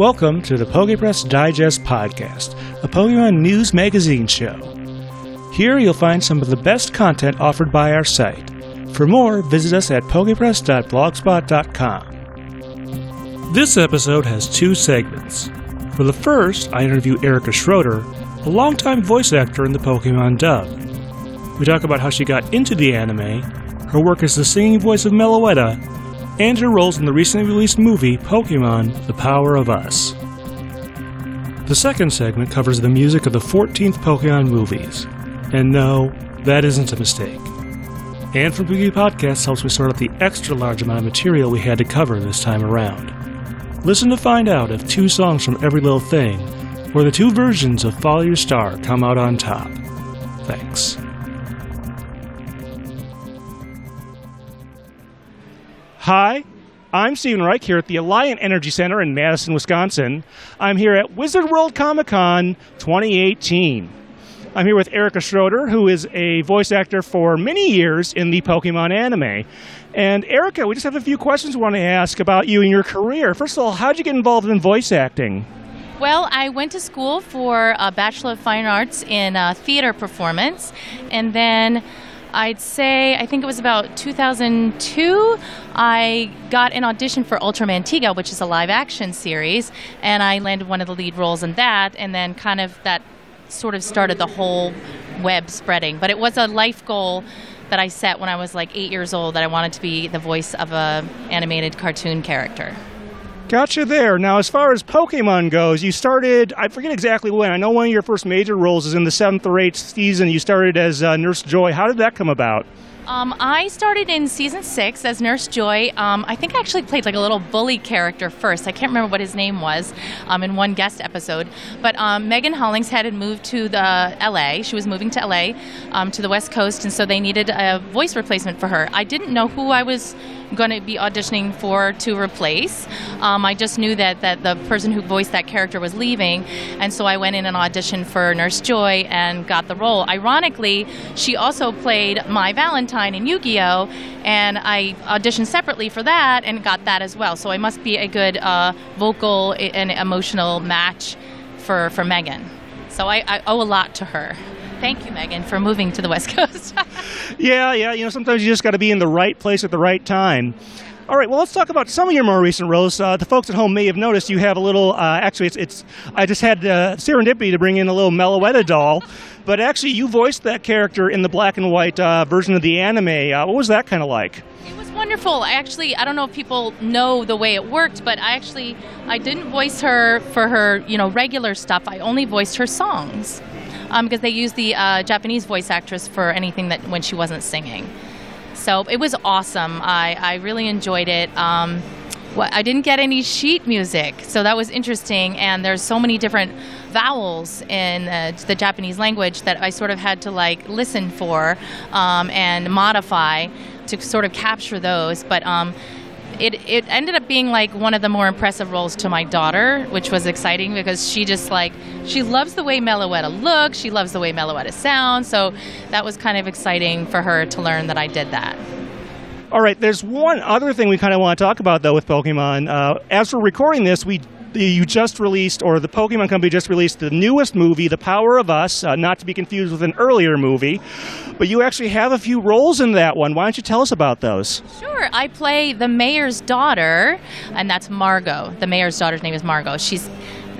Welcome to the PokePress Digest Podcast, a Pokemon news magazine show. Here you'll find some of the best content offered by our site. For more, visit us at pokepress.blogspot.com. This episode has two segments. For the first, I interview Erica Schroeder, a longtime voice actor in the Pokemon dub. We talk about how she got into the anime, her work as the singing voice of Meloetta, and her roles in the recently released movie Pokemon The Power of Us. The second segment covers the music of the 14th Pokemon movies. And no, that isn't a mistake. And from Boogie Podcasts helps me sort out the extra large amount of material we had to cover this time around. Listen to find out if two songs from Every Little Thing or the two versions of Follow Your Star come out on top. Thanks. Hi, I'm Stephen Reich here at the Alliant Energy Center in Madison, Wisconsin. I'm here at Wizard World Comic Con 2018. I'm here with Erica Schroeder, who is a voice actor for many years in the Pokemon anime. And Erica, we just have a few questions we want to ask about you and your career. First of all, how did you get involved in voice acting? Well, I went to school for a Bachelor of Fine Arts in uh, theater performance, and then I'd say, I think it was about 2002, I got an audition for Ultraman Tiga, which is a live action series, and I landed one of the lead roles in that, and then kind of that sort of started the whole web spreading. But it was a life goal that I set when I was like eight years old that I wanted to be the voice of a animated cartoon character. Gotcha there. Now, as far as Pokemon goes, you started, I forget exactly when. I know one of your first major roles is in the seventh or eighth season. You started as uh, Nurse Joy. How did that come about? Um, I started in season six as Nurse Joy. Um, I think I actually played like a little bully character first. I can't remember what his name was um, in one guest episode. But um, Megan Hollingshead had moved to the LA. She was moving to LA um, to the West Coast, and so they needed a voice replacement for her. I didn't know who I was going to be auditioning for to replace. Um, I just knew that, that the person who voiced that character was leaving, and so I went in and auditioned for Nurse Joy and got the role. Ironically, she also played Mai Valentine in Yu Gi Oh! and I auditioned separately for that and got that as well. So I must be a good uh, vocal and emotional match for, for Megan. So I, I owe a lot to her. Thank you, Megan, for moving to the West Coast. yeah, yeah. You know, sometimes you just got to be in the right place at the right time. All right, well, let's talk about some of your more recent roles. Uh, the folks at home may have noticed you have a little. Uh, actually, it's, it's. I just had uh, serendipity to bring in a little Meloetta doll, but actually, you voiced that character in the black and white uh, version of the anime. Uh, what was that kind of like? It was wonderful. I actually, I don't know if people know the way it worked, but I actually, I didn't voice her for her, you know, regular stuff. I only voiced her songs um, because they used the uh, Japanese voice actress for anything that when she wasn't singing. So it was awesome. I, I really enjoyed it. Um, I didn't get any sheet music, so that was interesting. And there's so many different vowels in uh, the Japanese language that I sort of had to like listen for um, and modify to sort of capture those. But um, it, it ended up being like one of the more impressive roles to my daughter, which was exciting because she just like she loves the way Meloetta looks, she loves the way Meloetta sounds. So that was kind of exciting for her to learn that I did that. All right, there's one other thing we kind of want to talk about though with Pokemon. Uh, as we're recording this, we you just released, or the Pokemon Company just released the newest movie, The Power of Us, uh, not to be confused with an earlier movie. But you actually have a few roles in that one. Why don't you tell us about those? Sure. I play the mayor's daughter, and that's Margot. The mayor's daughter's name is Margot. She's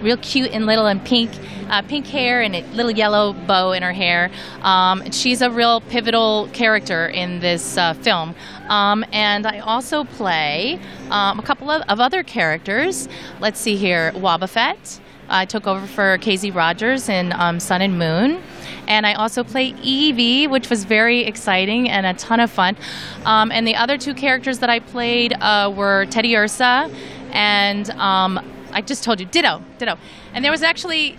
real cute and little and pink, uh, pink hair and a little yellow bow in her hair. Um, she's a real pivotal character in this uh, film. Um, and I also play um, a couple of, of, other characters. Let's see here, Wobbuffet. I took over for Kayzie Rogers in um, Sun and Moon. And I also play Eevee, which was very exciting and a ton of fun. Um, and the other two characters that I played uh, were Teddiursa and um, I just told you, ditto, ditto. And there was actually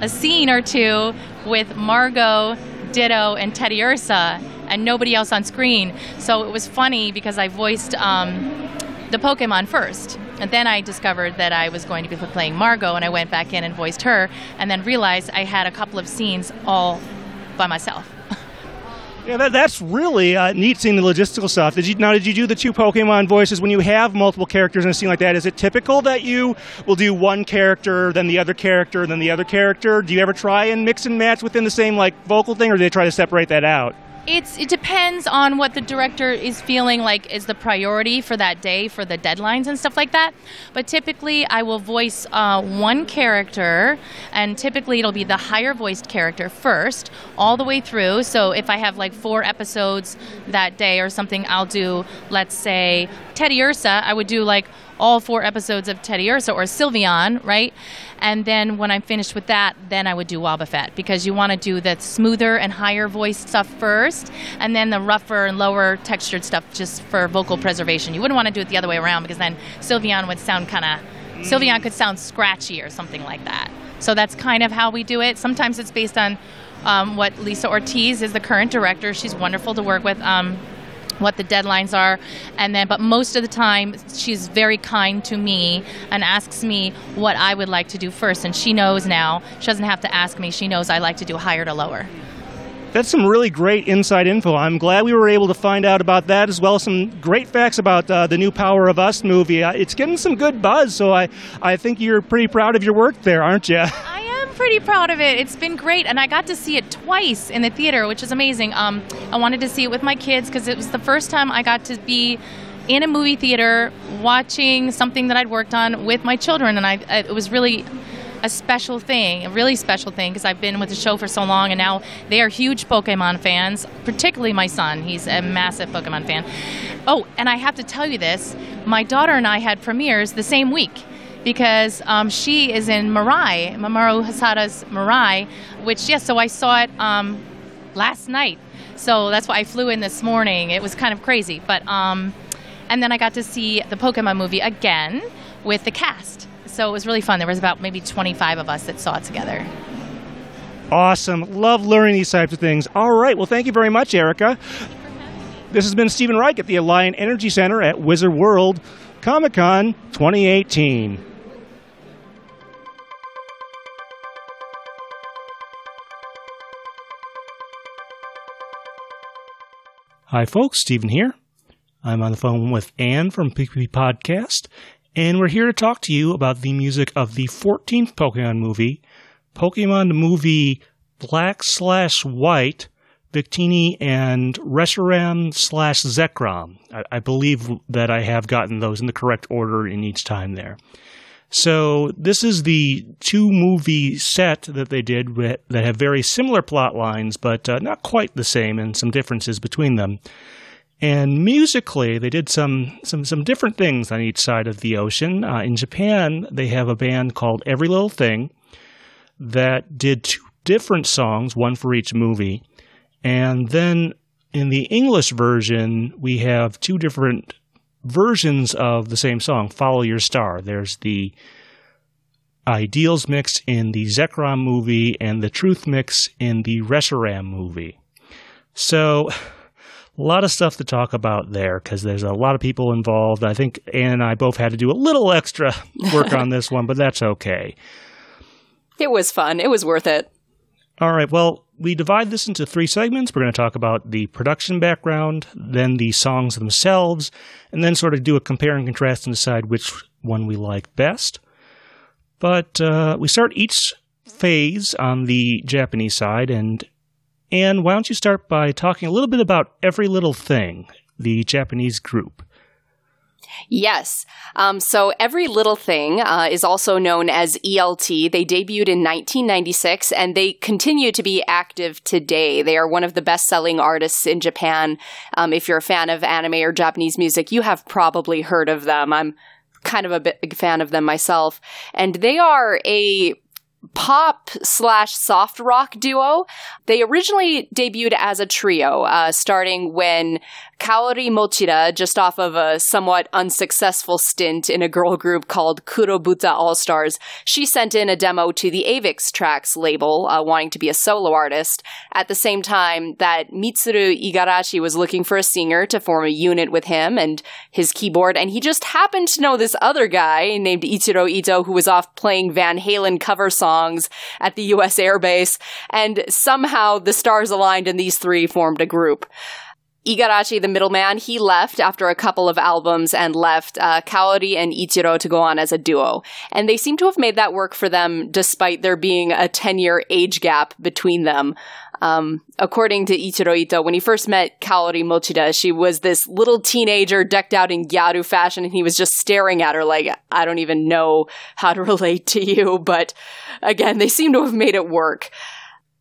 a scene or two with Margot, Ditto, and Teddiursa, and nobody else on screen. So it was funny because I voiced um, the Pokemon first. And then I discovered that I was going to be playing Margot, and I went back in and voiced her, and then realized I had a couple of scenes all by myself. Yeah, that, that's really uh, neat seeing the logistical stuff. Did you now? Did you do the two Pokemon voices when you have multiple characters in a scene like that? Is it typical that you will do one character, then the other character, then the other character? Do you ever try and mix and match within the same like vocal thing, or do they try to separate that out? It's it depends on what the director is feeling like is the priority for that day for the deadlines and stuff like that. But typically, I will voice uh, one character, and typically it'll be the higher voiced character first, all the way through. So if I have like four episodes that day or something, I'll do let's say Teddiursa. I would do like all four episodes of Teddiursa or Sylveon, right? And then when I'm finished with that, then I would do Wobbuffet because you want to do the smoother and higher voiced stuff first, and then the rougher and lower textured stuff just for vocal preservation. You wouldn't want to do it the other way around because then Sylveon would sound kind of. Sylveon could sound scratchy or something like that. So that's kind of how we do it. Sometimes it's based on um, what Lisa Ortiz is the current director. She's wonderful to work with. Um, what the deadlines are and then but most of the time she's very kind to me and asks me what I would like to do first and she knows now she doesn't have to ask me she knows I like to do higher to lower that's some really great inside info. I'm glad we were able to find out about that as well as some great facts about uh, the new Power of Us movie. Uh, it's getting some good buzz, so I, I think you're pretty proud of your work there, aren't you? I am pretty proud of it. It's been great, and I got to see it twice in the theater, which is amazing. Um, I wanted to see it with my kids because it was the first time I got to be in a movie theater watching something that I'd worked on with my children, and I it was really a special thing, a really special thing, because I've been with the show for so long, and now they are huge Pokemon fans, particularly my son. He's a massive Pokemon fan. Oh, and I have to tell you this my daughter and I had premieres the same week because um, she is in Mirai, Mamoru Hosoda's Mirai, which, yes, so I saw it um, last night. So that's why I flew in this morning. It was kind of crazy. But, um, and then I got to see the Pokemon movie again with the cast. So it was really fun. There was about maybe 25 of us that saw it together. Awesome. Love learning these types of things. All right. Well, thank you very much, Erica. This has been Stephen Reich at the Alliant Energy Center at Wizard World Comic Con 2018. Hi, folks. Stephen here. I'm on the phone with Anne from PPP Podcast, and we're here to talk to you about the music of the 14th Pokemon movie, Pokemon movie Black slash White, Victini, and Reshiram slash Zekrom. I, I believe that I have gotten those in the correct order in each time there. So this is the two movie set that they did that have very similar plot lines, but uh, not quite the same, and some differences between them. And musically, they did some some some different things on each side of the ocean. Uh, in Japan, they have a band called Every Little Thing that did two different songs, one for each movie. And then in the English version, we have two different versions of the same song, Follow Your Star. There's the Ideals mix in the Zekrom movie and the Truth mix in the Reshiram movie. So, a lot of stuff to talk about there because there's a lot of people involved. I think Anne and I both had to do a little extra work on this one, but that's okay. It was fun. It was worth it. All right. Well, we divide this into three segments. We're going to talk about the production background, then the songs themselves, and then sort of do a compare and contrast and decide which one we like best. But uh, we start each phase on the Japanese side, and Anne, why don't you start by talking a little bit about Every Little Thing, the Japanese group? Yes. Um, so Every Little Thing uh, is also known as ELT. They debuted in 1996 and they continue to be active today. They are one of the best selling artists in Japan. Um, if you're a fan of anime or Japanese music, you have probably heard of them. I'm kind of a big fan of them myself. And they are a pop slash soft rock duo. They originally debuted as a trio, uh, starting when Kaori Mochida, just off of a somewhat unsuccessful stint in a girl group called Kurobuta All Stars, she sent in a demo to the Avex Tracks label, uh, wanting to be a solo artist. At the same time that Mitsuru Igarashi was looking for a singer to form a unit with him and his keyboard, and he just happened to know this other guy named Ichiro Ito who was off playing Van Halen cover songs songs at the US Air Base, and somehow the stars aligned and these three formed a group. Igarashi, the middleman, he left after a couple of albums and left uh, Kaori and Ichiro to go on as a duo. And they seem to have made that work for them despite there being a 10 year age gap between them. Um, according to Ichiro Ito, when he first met Kaori Mochida, she was this little teenager decked out in gyaru fashion, and he was just staring at her like, I don't even know how to relate to you. But again, they seem to have made it work.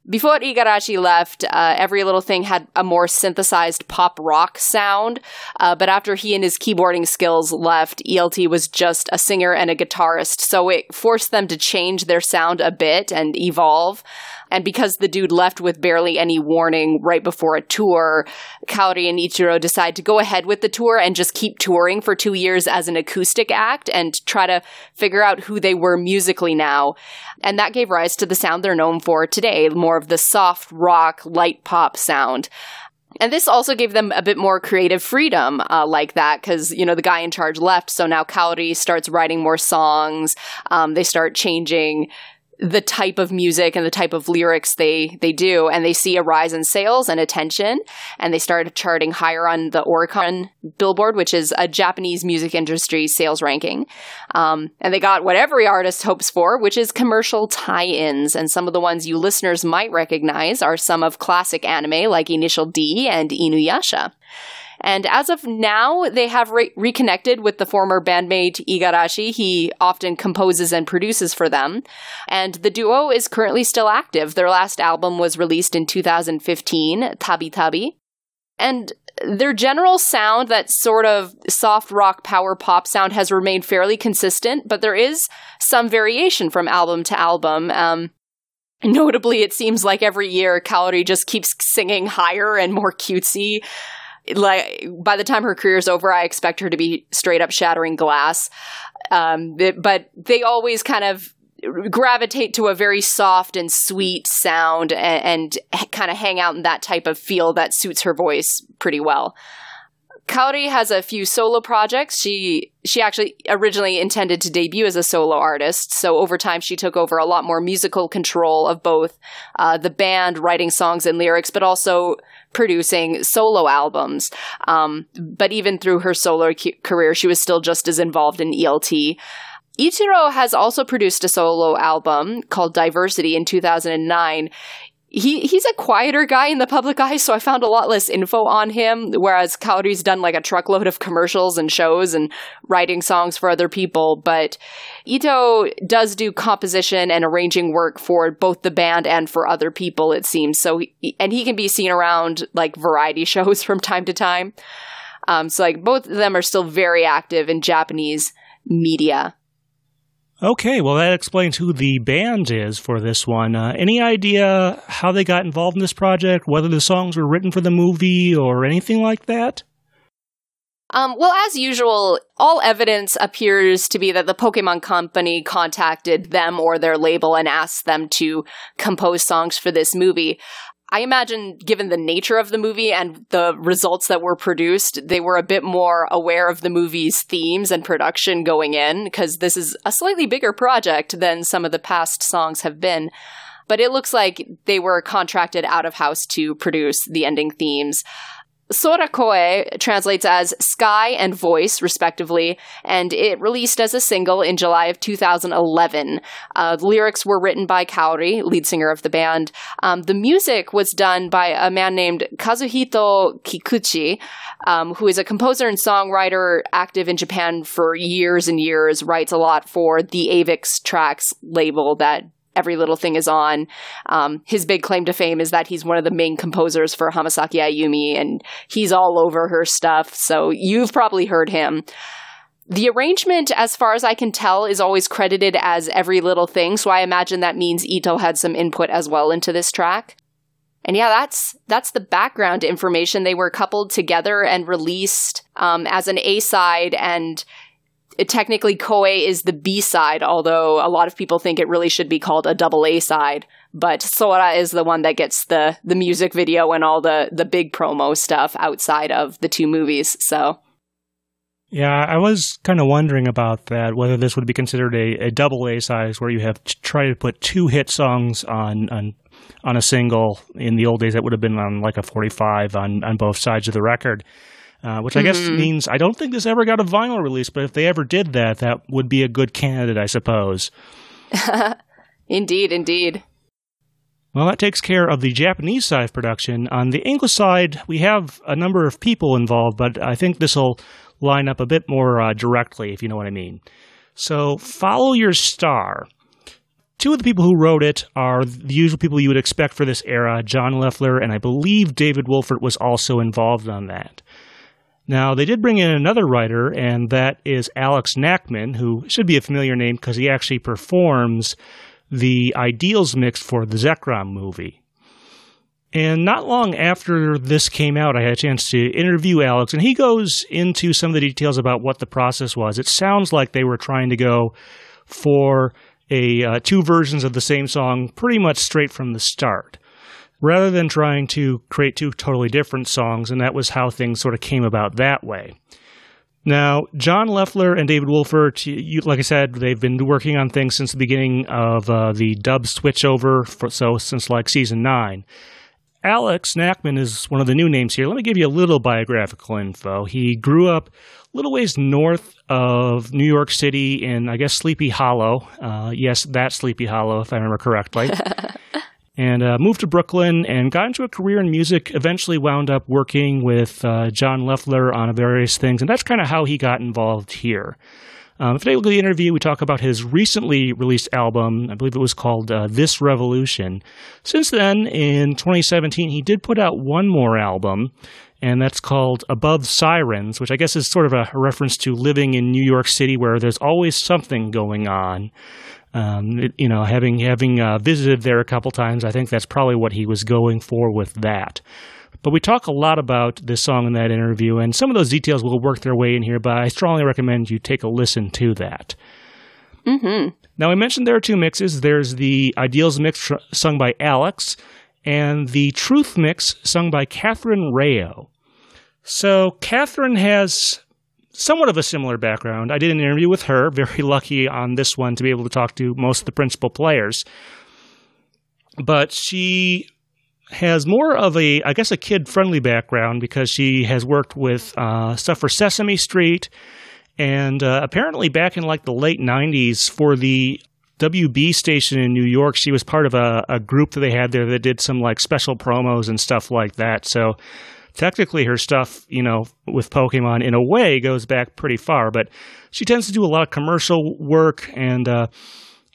Before Igarashi left, uh, Every Little Thing had a more synthesized pop rock sound, uh, but after he and his keyboarding skills left, ELT was just a singer and a guitarist, so it forced them to change their sound a bit and evolve. And because the dude left with barely any warning right before a tour, Kaori and Ichiro decide to go ahead with the tour and just keep touring for two years as an acoustic act and try to figure out who they were musically now. And that gave rise to the sound they're known for today, more of the soft rock, light pop sound. And this also gave them a bit more creative freedom uh, like that because, you know, the guy in charge left. So now Kaori starts writing more songs. Um, they start changing the type of music and the type of lyrics they they do and they see a rise in sales and attention and they start charting higher on the Oricon Billboard which is a Japanese music industry sales ranking. Um, and they got what every artist hopes for which is commercial tie-ins. And some of the ones you listeners might recognize are some of classic anime like Initial D and Inuyasha and as of now, they have re- reconnected with the former bandmate Igarashi. He often composes and produces for them. And the duo is currently still active. Their last album was released in 2015, Tabi Tabi. And their general sound, that sort of soft rock power pop sound, has remained fairly consistent, but there is some variation from album to album. Um, Notably, it seems like every year Kaori just keeps singing higher and more cutesy like by the time her career's over, I expect her to be straight up shattering glass. Um, but they always kind of gravitate to a very soft and sweet sound and, and kind of hang out in that type of feel that suits her voice pretty well. Kaori has a few solo projects. She she actually originally intended to debut as a solo artist, so over time she took over a lot more musical control of both uh, the band, writing songs and lyrics, but also producing solo albums. Um, but even through her solo career, she was still just as involved in ELT. Ichiro has also produced a solo album called Diversity in 2009 he he's a quieter guy in the public eye, so I found a lot less info on him. Whereas Kaori's done like a truckload of commercials and shows and writing songs for other people. But Ito does do composition and arranging work for both the band and for other people, it seems. So he, and he can be seen around like variety shows from time to time. Um, so like both of them are still very active in Japanese media. Okay, well, that explains who the band is for this one. Uh, any idea how they got involved in this project, whether the songs were written for the movie or anything like that? Um, well, as usual, all evidence appears to be that the Pokemon Company contacted them or their label and asked them to compose songs for this movie. I imagine, given the nature of the movie and the results that were produced, they were a bit more aware of the movie's themes and production going in, because this is a slightly bigger project than some of the past songs have been. But it looks like they were contracted out of house to produce the ending themes. Sorakoe translates as sky and voice, respectively, and it released as a single in July of 2011. Uh, the lyrics were written by Kaori, lead singer of the band. Um, the music was done by a man named Kazuhito Kikuchi, um, who is a composer and songwriter active in Japan for years and years, writes a lot for the Avex Tracks label that every little thing is on. Um, his big claim to fame is that he's one of the main composers for Hamasaki Ayumi, and he's all over her stuff. So you've probably heard him. The arrangement, as far as I can tell, is always credited as every little thing. So I imagine that means Ito had some input as well into this track. And yeah, that's that's the background information. They were coupled together and released um, as an A side, and technically Koe is the B side, although a lot of people think it really should be called a double A side. But Sora is the one that gets the the music video and all the the big promo stuff outside of the two movies. So Yeah, I was kind of wondering about that, whether this would be considered a, a double A size where you have tried to put two hit songs on, on on a single. In the old days, that would have been on like a 45 on, on both sides of the record, uh, which I mm-hmm. guess means I don't think this ever got a vinyl release, but if they ever did that, that would be a good candidate, I suppose. indeed, indeed. Well, that takes care of the Japanese side of production. On the English side, we have a number of people involved, but I think this will line up a bit more uh, directly, if you know what I mean. So, Follow Your Star. Two of the people who wrote it are the usual people you would expect for this era John Loeffler, and I believe David Wolfert was also involved on that. Now, they did bring in another writer, and that is Alex Nackman, who should be a familiar name because he actually performs the ideals mix for the Zekrom movie. And not long after this came out, I had a chance to interview Alex, and he goes into some of the details about what the process was. It sounds like they were trying to go for a uh, two versions of the same song pretty much straight from the start, rather than trying to create two totally different songs, and that was how things sort of came about that way. Now, John Loeffler and David Wolfert, you, like I said, they've been working on things since the beginning of uh, the dub switchover, for, so since like season nine. Alex Nackman is one of the new names here. Let me give you a little biographical info. He grew up a little ways north of New York City in, I guess, Sleepy Hollow. Uh, yes, that Sleepy Hollow, if I remember correctly. and uh, moved to Brooklyn and got into a career in music. Eventually, wound up working with uh, John Loeffler on various things, and that's kind of how he got involved here. Um, today, we'll do the interview. We talk about his recently released album. I believe it was called uh, This Revolution. Since then, in 2017, he did put out one more album, and that's called Above Sirens, which I guess is sort of a reference to living in New York City where there's always something going on. Um, it, you know, having having uh, visited there a couple times, I think that's probably what he was going for with that. But we talk a lot about this song in that interview, and some of those details will work their way in here, but I strongly recommend you take a listen to that. Mm-hmm. Now, I mentioned there are two mixes. There's the Ideals mix tr- sung by Alex, and the Truth mix sung by Kathryn Raio. So, Kathryn has somewhat of a similar background. I did an interview with her, very lucky on this one to be able to talk to most of the principal players. But she has more of a, I guess, a kid friendly background because she has worked with uh, stuff for Sesame Street. And uh, apparently, back in like the late 90s, for the WB station in New York, she was part of a, a group that they had there that did some like special promos and stuff like that. So technically, her stuff, you know, with Pokemon in a way goes back pretty far, but she tends to do a lot of commercial work and, uh,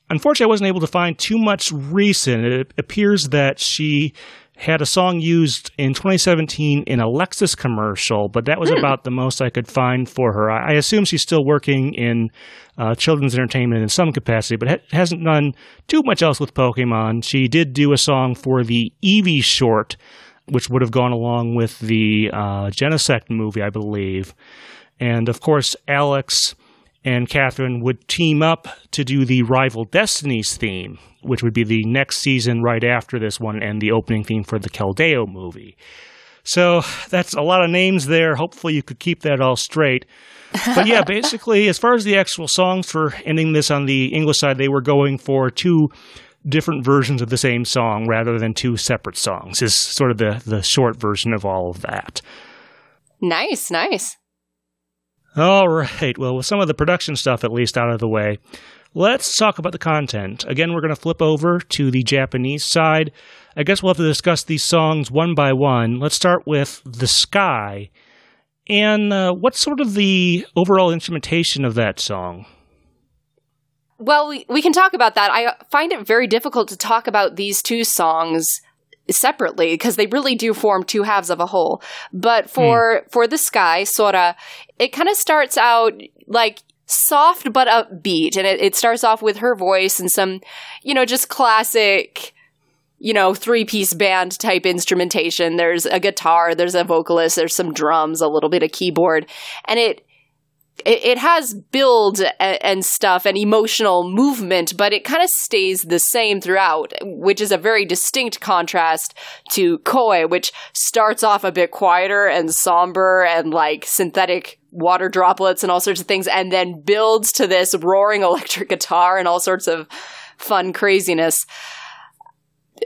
Unfortunately, I wasn't able to find too much recent. It appears that she had a song used in 2017 in a Lexus commercial, but that was hmm. about the most I could find for her. I, assume she's still working in uh, children's entertainment in some capacity, but ha- hasn't done too much else with Pokemon. She did do a song for the Eevee short, which would have gone along with the uh, Genesect movie, I believe. And of course, Alex and Kathryn would team up to do the Rival Destinies theme, which would be the next season right after this one and the opening theme for the Keldeo movie. So that's a lot of names there. Hopefully, you could keep that all straight. But yeah, basically, as far as the actual songs for ending this on the English side, they were going for two different versions of the same song rather than two separate songs, is sort of the, the short version of all of that. Nice, nice. All right. Well, with some of the production stuff at least out of the way, let's talk about the content. Again, we're going to flip over to the Japanese side. I guess we'll have to discuss these songs one by one. Let's start with The Sky. And uh, what's sort of the overall instrumentation of that song? Well, we, we can talk about that. I find it very difficult to talk about these two songs separately because they really do form two halves of a whole. But for mm. for the sky, Sora, it kind of starts out like soft but upbeat, and it, it starts off with her voice and some, you know, just classic you know, three piece band type instrumentation. There's a guitar, there's a vocalist, there's some drums, a little bit of keyboard, and it it, it has build and, and stuff and emotional movement, but it kind of stays the same throughout, which is a very distinct contrast to Koe, which starts off a bit quieter and somber and like synthetic water droplets and all sorts of things, and then builds to this roaring electric guitar and all sorts of fun craziness.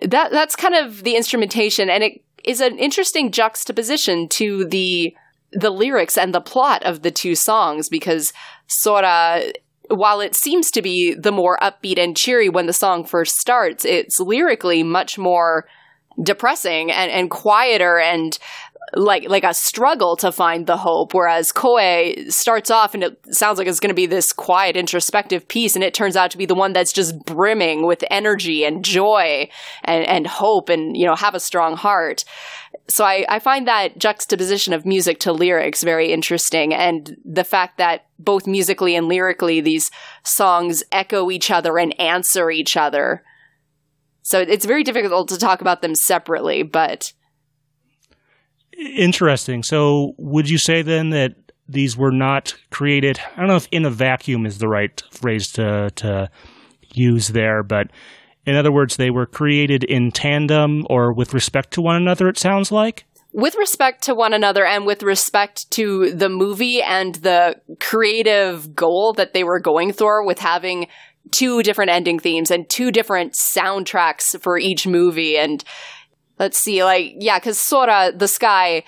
That that's kind of the instrumentation, and it is an interesting juxtaposition to the the lyrics and the plot of the two songs because Sora while it seems to be the more upbeat and cheery when the song first starts, it's lyrically much more depressing and, and quieter and like like a struggle to find the hope whereas koe starts off and it sounds like it's going to be this quiet introspective piece and it turns out to be the one that's just brimming with energy and joy and, and hope and you know have a strong heart. So I, I find that juxtaposition of music to lyrics very interesting and the fact that both musically and lyrically these songs echo each other and answer each other. So it's very difficult to talk about them separately but Interesting. So, would you say then that these were not created? I don't know if "in a vacuum" is the right phrase to to use there, but in other words, they were created in tandem or with respect to one another. It sounds like with respect to one another and with respect to the movie and the creative goal that they were going for with having two different ending themes and two different soundtracks for each movie and let's see, like, yeah, because Sora, the sky,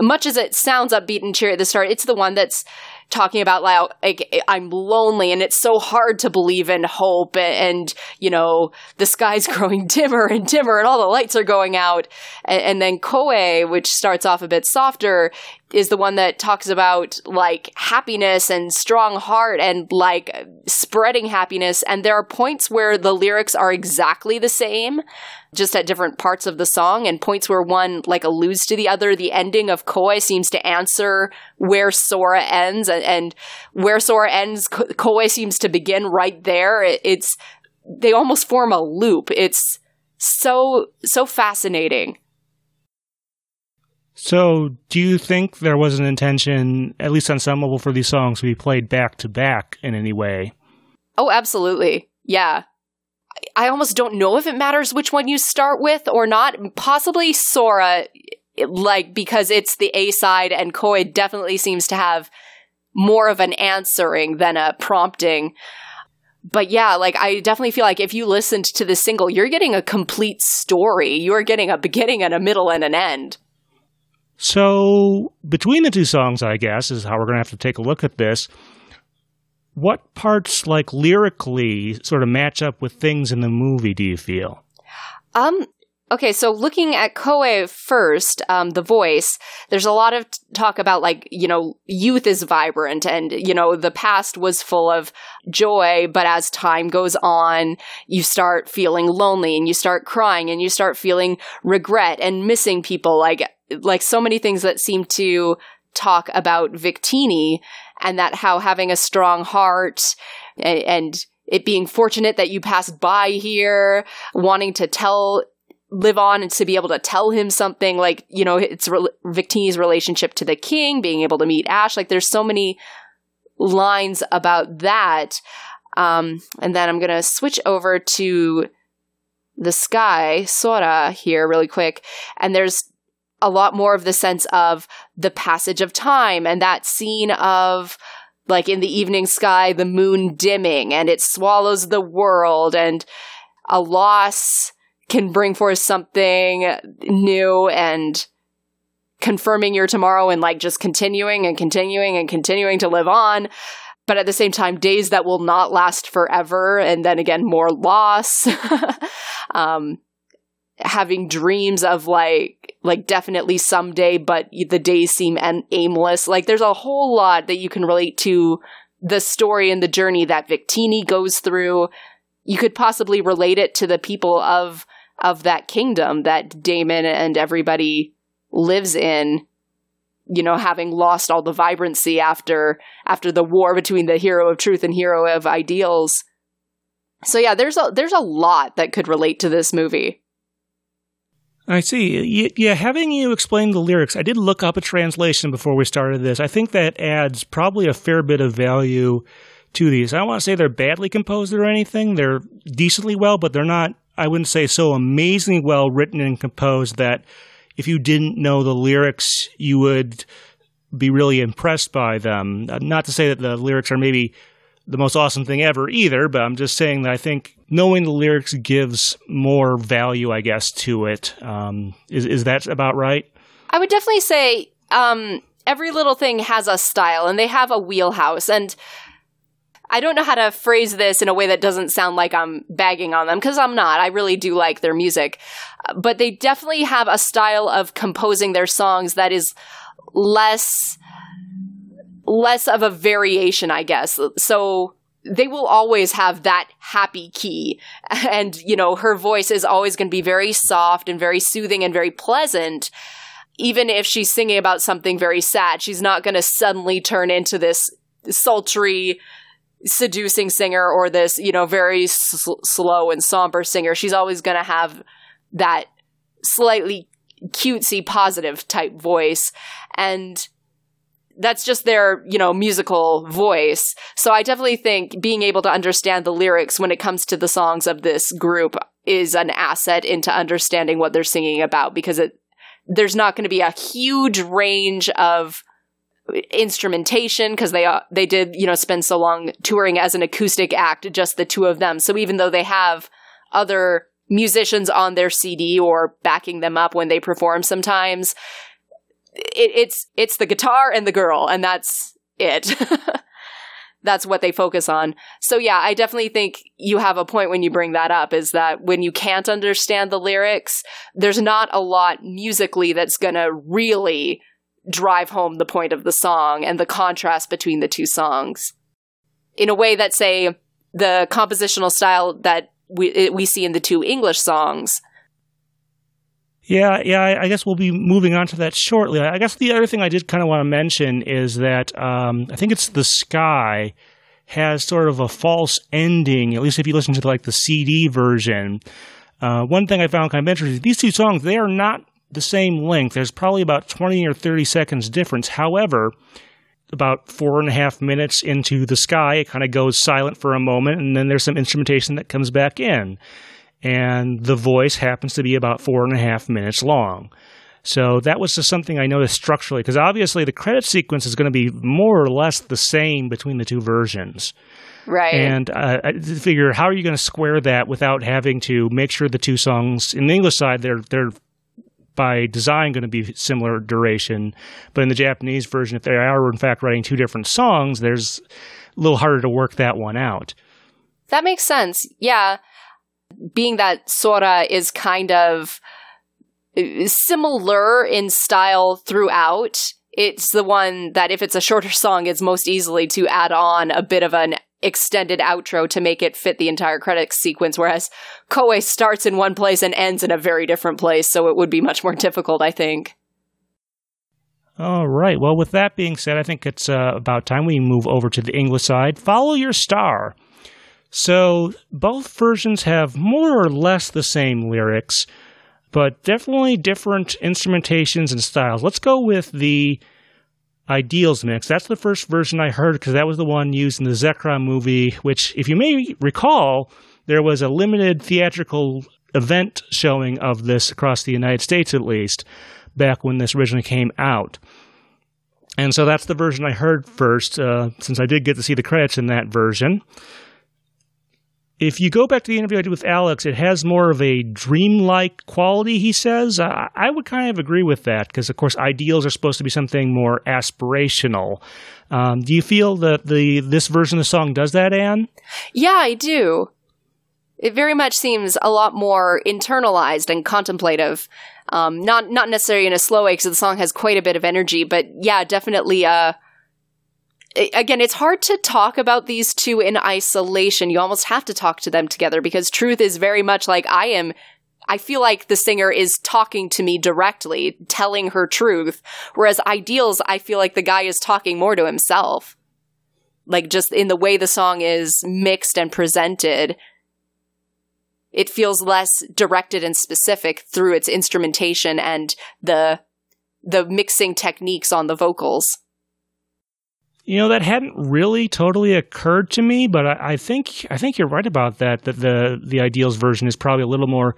much as it sounds upbeat and cheery at the start, it's the one that's talking about like I'm lonely and it's so hard to believe in hope and, you know the sky's growing dimmer and dimmer and all the lights are going out and, and then Koe which starts off a bit softer is the one that talks about like happiness and strong heart and like spreading happiness and there are points where the lyrics are exactly the same just at different parts of the song and points where one like alludes to the other. The ending of Koe seems to answer where Sora ends and, and where Sora ends, Koe seems to begin right there. It, it's, they almost form a loop. It's so, so fascinating. So, do you think there was an intention, at least on some level, for these songs to be played back to back in any way? Oh, absolutely. Yeah. I almost don't know if it matters which one you start with or not. Possibly Sora, like, because it's the A side and Koe definitely seems to have more of an answering than a prompting. But yeah, like, I definitely feel like if you listened to the single, you're getting a complete story. You're getting a beginning and a middle and an end. So, between the two songs, I guess, is how we're going to have to take a look at this what parts like lyrically sort of match up with things in the movie do you feel um okay so looking at koe first um, the voice there's a lot of talk about like you know youth is vibrant and you know the past was full of joy but as time goes on you start feeling lonely and you start crying and you start feeling regret and missing people. Like like so many things that seem to talk about Victini and that how having a strong heart and, and it being fortunate that you passed by here, wanting to tell live on and to be able to tell him something like you know it's re- Victini's relationship to the king being able to meet ash like there's so many lines about that. Um, and then i'm to switch over to the sky sora here really quick. And there's a lot more of the sense of the passage of time and that scene of like in the evening sky, the moon dimming and it swallows the world and a loss can bring forth something new and confirming your tomorrow and like just continuing and continuing and continuing to live on. But at the same time, days that will not last forever. And then again, more loss. um, having dreams of like like definitely someday but the days seem aimless like there's a whole lot that you can relate to the story and the journey that Victini goes through you could possibly relate it to the people of of that kingdom that Damon and everybody lives in you know having lost all the vibrancy after after the war between the hero of truth and hero of ideals so yeah there's a there's a lot that could relate to this movie I see. Yeah, having you explain the lyrics, I did look up a translation before we started this. I think that adds probably a fair bit of value to these. I don't want to say they're badly composed or anything. They're decently well, but they're not, I wouldn't say, so amazingly well written and composed that if you didn't know the lyrics, you would be really impressed by them. Uh, not to say that the lyrics are maybe the most awesome thing ever either, but I'm just saying that I think knowing the lyrics gives more value, I guess, to it. Um, is is that about right? I would definitely say um, every little thing has a style, and they have a wheelhouse, and. I don't know how to phrase this in a way that doesn't sound like I'm bagging on them because I'm not. I really do like their music. But they definitely have a style of composing their songs that is less less of a variation, I guess. So they will always have that happy key. And, you know, her voice is always going to be very soft and very soothing and very pleasant. Even if she's singing about something very sad, she's not going to suddenly turn into this sultry, seducing singer or this, you know, very sl- slow and somber singer. She's always going to have that slightly cutesy, positive type voice. And that's just their, you know, musical voice. So I definitely think being able to understand the lyrics when it comes to the songs of this group is an asset into understanding what they're singing about because it there's not going to be a huge range of instrumentation because they they did you know spend so long touring as an acoustic act just the two of them so even though they have other musicians on their CD or backing them up when they perform sometimes it, it's it's the guitar and the girl, and that's it. that's what they focus on. So yeah, I definitely think you have a point when you bring that up is that when you can't understand the lyrics, there's not a lot musically that's going to really drive home the point of the song and the contrast between the two songs. In a way that say the compositional style that we we see in the two English songs yeah, yeah. I guess we'll be moving on to that shortly. I guess the other thing I did kind of want to mention is that um, I think it's the sky has sort of a false ending. At least if you listen to like the CD version. Uh, one thing I found kind of interesting: these two songs they are not the same length. There's probably about twenty or thirty seconds difference. However, about four and a half minutes into the sky, it kind of goes silent for a moment, and then there's some instrumentation that comes back in and the voice happens to be about four and a half minutes long. So that was just something I noticed structurally, because obviously the credit sequence is going to be more or less the same between the two versions. Right. And uh, I figure, how are you going to square that without having to make sure the two songs in the English side they're they're by design going to be similar duration, but in the Japanese version, if they are in fact writing two different songs, there's a little harder to work that one out. That makes sense. Yeah being that Sora is kind of uh, similar in style throughout, it's the one that if it's a shorter song, it's most easily to add on a bit of an extended outro to make it fit the entire credit sequence, whereas Koe starts in one place and ends in a very different place, so it would be much more difficult, I think. All right. Well, with that being said, I think it's uh, about time we move over to the English side. Follow your star. So both versions have more or less the same lyrics, but definitely different instrumentations and styles. Let's go with the Ideals mix. That's the first version I heard because that was the one used in the Zekrom movie, which, if you may recall, there was a limited theatrical event showing of this across the United States, at least, back when this originally came out. And so that's the version I heard first, uh, since I did get to see the credits in that version if you go back to the interview I did with Alex, it has more of a dreamlike quality, he says. I, I would kind of agree with that because, of course, ideals are supposed to be something more aspirational. Um, do you feel that the this version of the song does that, Anne? Yeah, I do. It very much seems a lot more internalized and contemplative. Um, not not necessarily in a slow way because the song has quite a bit of energy, but yeah, definitely uh, again, it's hard to talk about these two in isolation. You almost have to talk to them together because truth is very much like I am. I feel like the singer is talking to me directly, telling her truth. Whereas ideals, I feel like the guy is talking more to himself. Like just in the way the song is mixed and presented. it feels less directed and specific through its instrumentation and the the mixing techniques on the vocals. You know that hadn't really totally occurred to me, but I, I, think I think you're right about that. That the the ideals version is probably a little more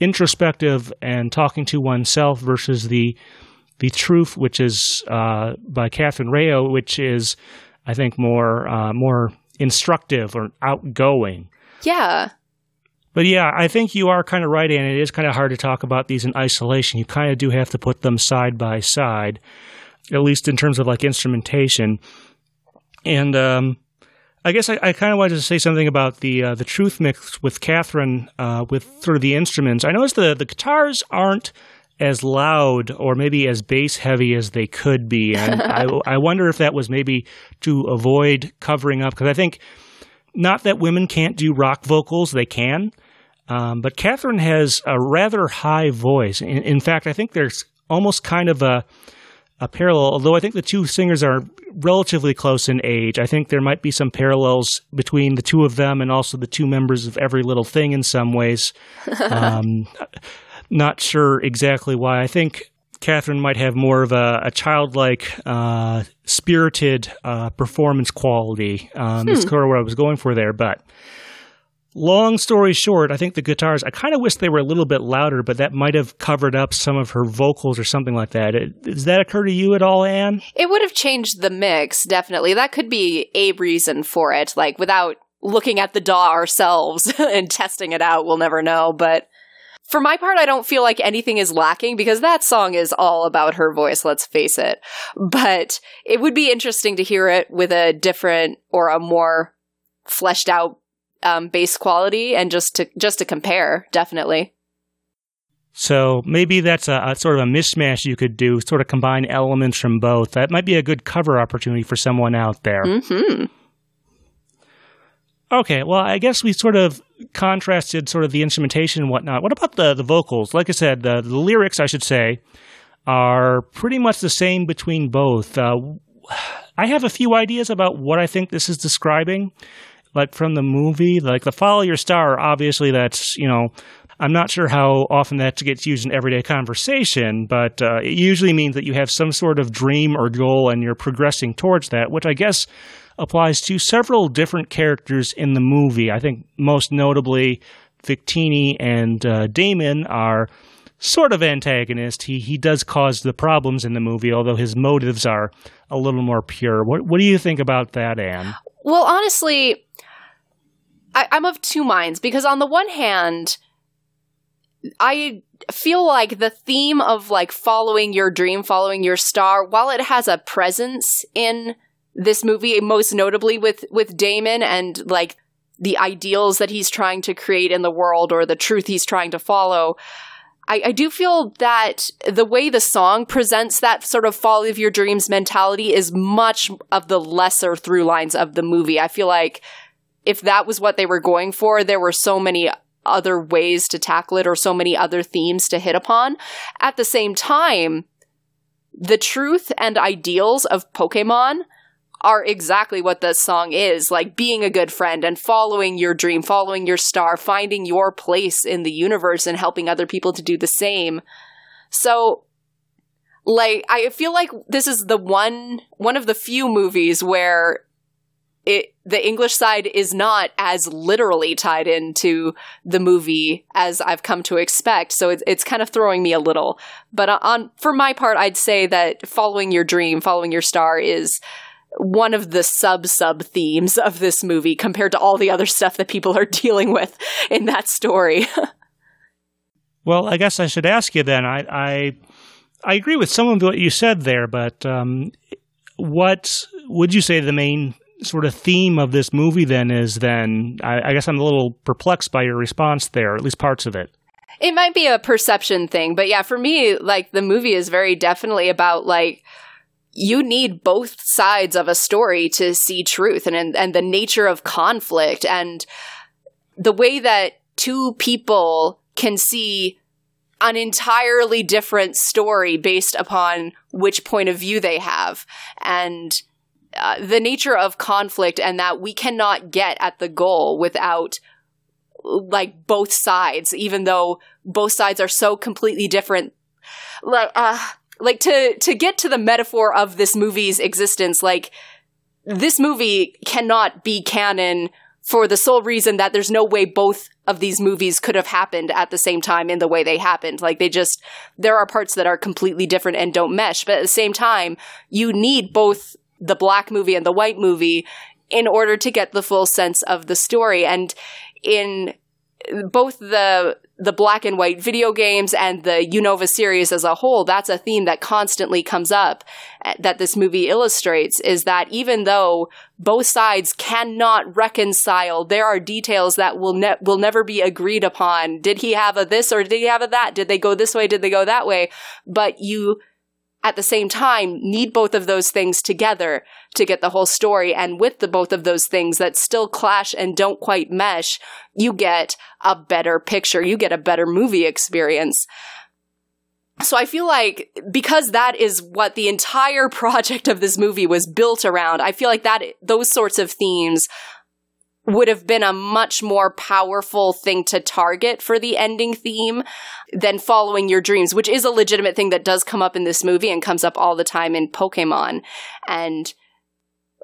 introspective and talking to oneself versus the the truth, which is uh, by Kathryn Raio, which is I think more uh, more instructive or outgoing. Yeah. But yeah, I think you are kind of right, and it is kind of hard to talk about these in isolation. You kind of do have to put them side by side at least in terms of like instrumentation. And um, I guess I, I kind of wanted to say something about the uh, the truth mix with Kathryn uh, with sort of the instruments. I noticed the the guitars aren't as loud or maybe as bass heavy as they could be, and I, I wonder if that was maybe to avoid covering up because I think not that women can't do rock vocals, they can. Um, but Kathryn has a rather high voice. In, in fact, I think there's almost kind of a a parallel, although I think the two singers are relatively close in age. I think there might be some parallels between the two of them and also the two members of Every Little Thing in some ways. um, not sure exactly why. I think Kathryn might have more of a, a childlike, uh, spirited uh, performance quality. Um, hmm. That's sort of what I was going for there, but Long story short, I think the guitars, I kind of wish they were a little bit louder, but that might have covered up some of her vocals or something like that. Does that occur to you at all, Anne? It would have changed the mix, definitely. That could be a reason for it. Like, without looking at the DAW ourselves and testing it out, we'll never know. But for my part, I don't feel like anything is lacking because that song is all about her voice, let's face it. But it would be interesting to hear it with a different or a more fleshed out um, base quality and just to just to compare, definitely. So maybe that's a, a, sort of a mismatch you could do, sort of combine elements from both. That might be a good cover opportunity for someone out there. Mm-hmm. Okay, well, I guess we sort of contrasted sort of the instrumentation and whatnot. What about the the vocals? Like I said, the, the lyrics, I should say, are pretty much the same between both. Uh, I have a few ideas about what I think this is describing like from the movie, like the follow your star, obviously that's, you know, I'm not sure how often that gets used in everyday conversation, but uh, it usually means that you have some sort of dream or goal and you're progressing towards that, which I guess applies to several different characters in the movie. I think most notably, Victini and uh, Damon are sort of antagonist. He he does cause the problems in the movie, although his motives are a little more pure. What what do you think about that, Anne? Well, honestly, I, I'm of two minds because on the one hand, I feel like the theme of like following your dream, following your star, while it has a presence in this movie, most notably with with Damon and like the ideals that he's trying to create in the world or the truth he's trying to follow. I, I do feel that the way the song presents that sort of follow of your dreams mentality is much of the lesser through lines of the movie. I feel like if that was what they were going for, there were so many other ways to tackle it or so many other themes to hit upon. At the same time, the truth and ideals of Pokemon are exactly what this song is like being a good friend and following your dream, following your star, finding your place in the universe and helping other people to do the same. So, like, I feel like this is the one, one of the few movies where it the English side is not as literally tied into the movie as I've come to expect. So it's it's kind of throwing me a little. But on for my part, I'd say that following your dream, following your star is one of the sub sub themes of this movie compared to all the other stuff that people are dealing with in that story. well, I guess I should ask you then. I I, I agree with some of what you said there, but um, what would you say the main sort of theme of this movie then is then I, I guess I'm a little perplexed by your response there, at least parts of it. It might be a perception thing, but yeah, for me, like the movie is very definitely about like you need both sides of a story to see truth and and, and the nature of conflict and the way that two people can see an entirely different story based upon which point of view they have and uh, the nature of conflict and that we cannot get at the goal without like both sides, even though both sides are so completely different. Like, uh, like to to get to the metaphor of this movie's existence, like this movie cannot be canon for the sole reason that there's no way both of these movies could have happened at the same time in the way they happened. Like they just, there are parts that are completely different and don't mesh. But at the same time, you need both the black movie and the white movie in order to get the full sense of the story. And in both the the black and white video games and the Unova series as a whole, that's a theme that constantly comes up eh, that this movie illustrates is that even though both sides cannot reconcile, there are details that will ne- will never be agreed upon. Did he have a this or did he have a that? Did they go this way? Did they go that way? But you at the same time need both of those things together to get the whole story. And with the both of those things that still clash and don't quite mesh, you get a better picture. You get a better movie experience. So I feel like because that is what the entire project of this movie was built around, I feel like that those sorts of themes would have been a much more powerful thing to target for the ending theme than following your dreams, which is a legitimate thing that does come up in this movie and comes up all the time in Pokemon. And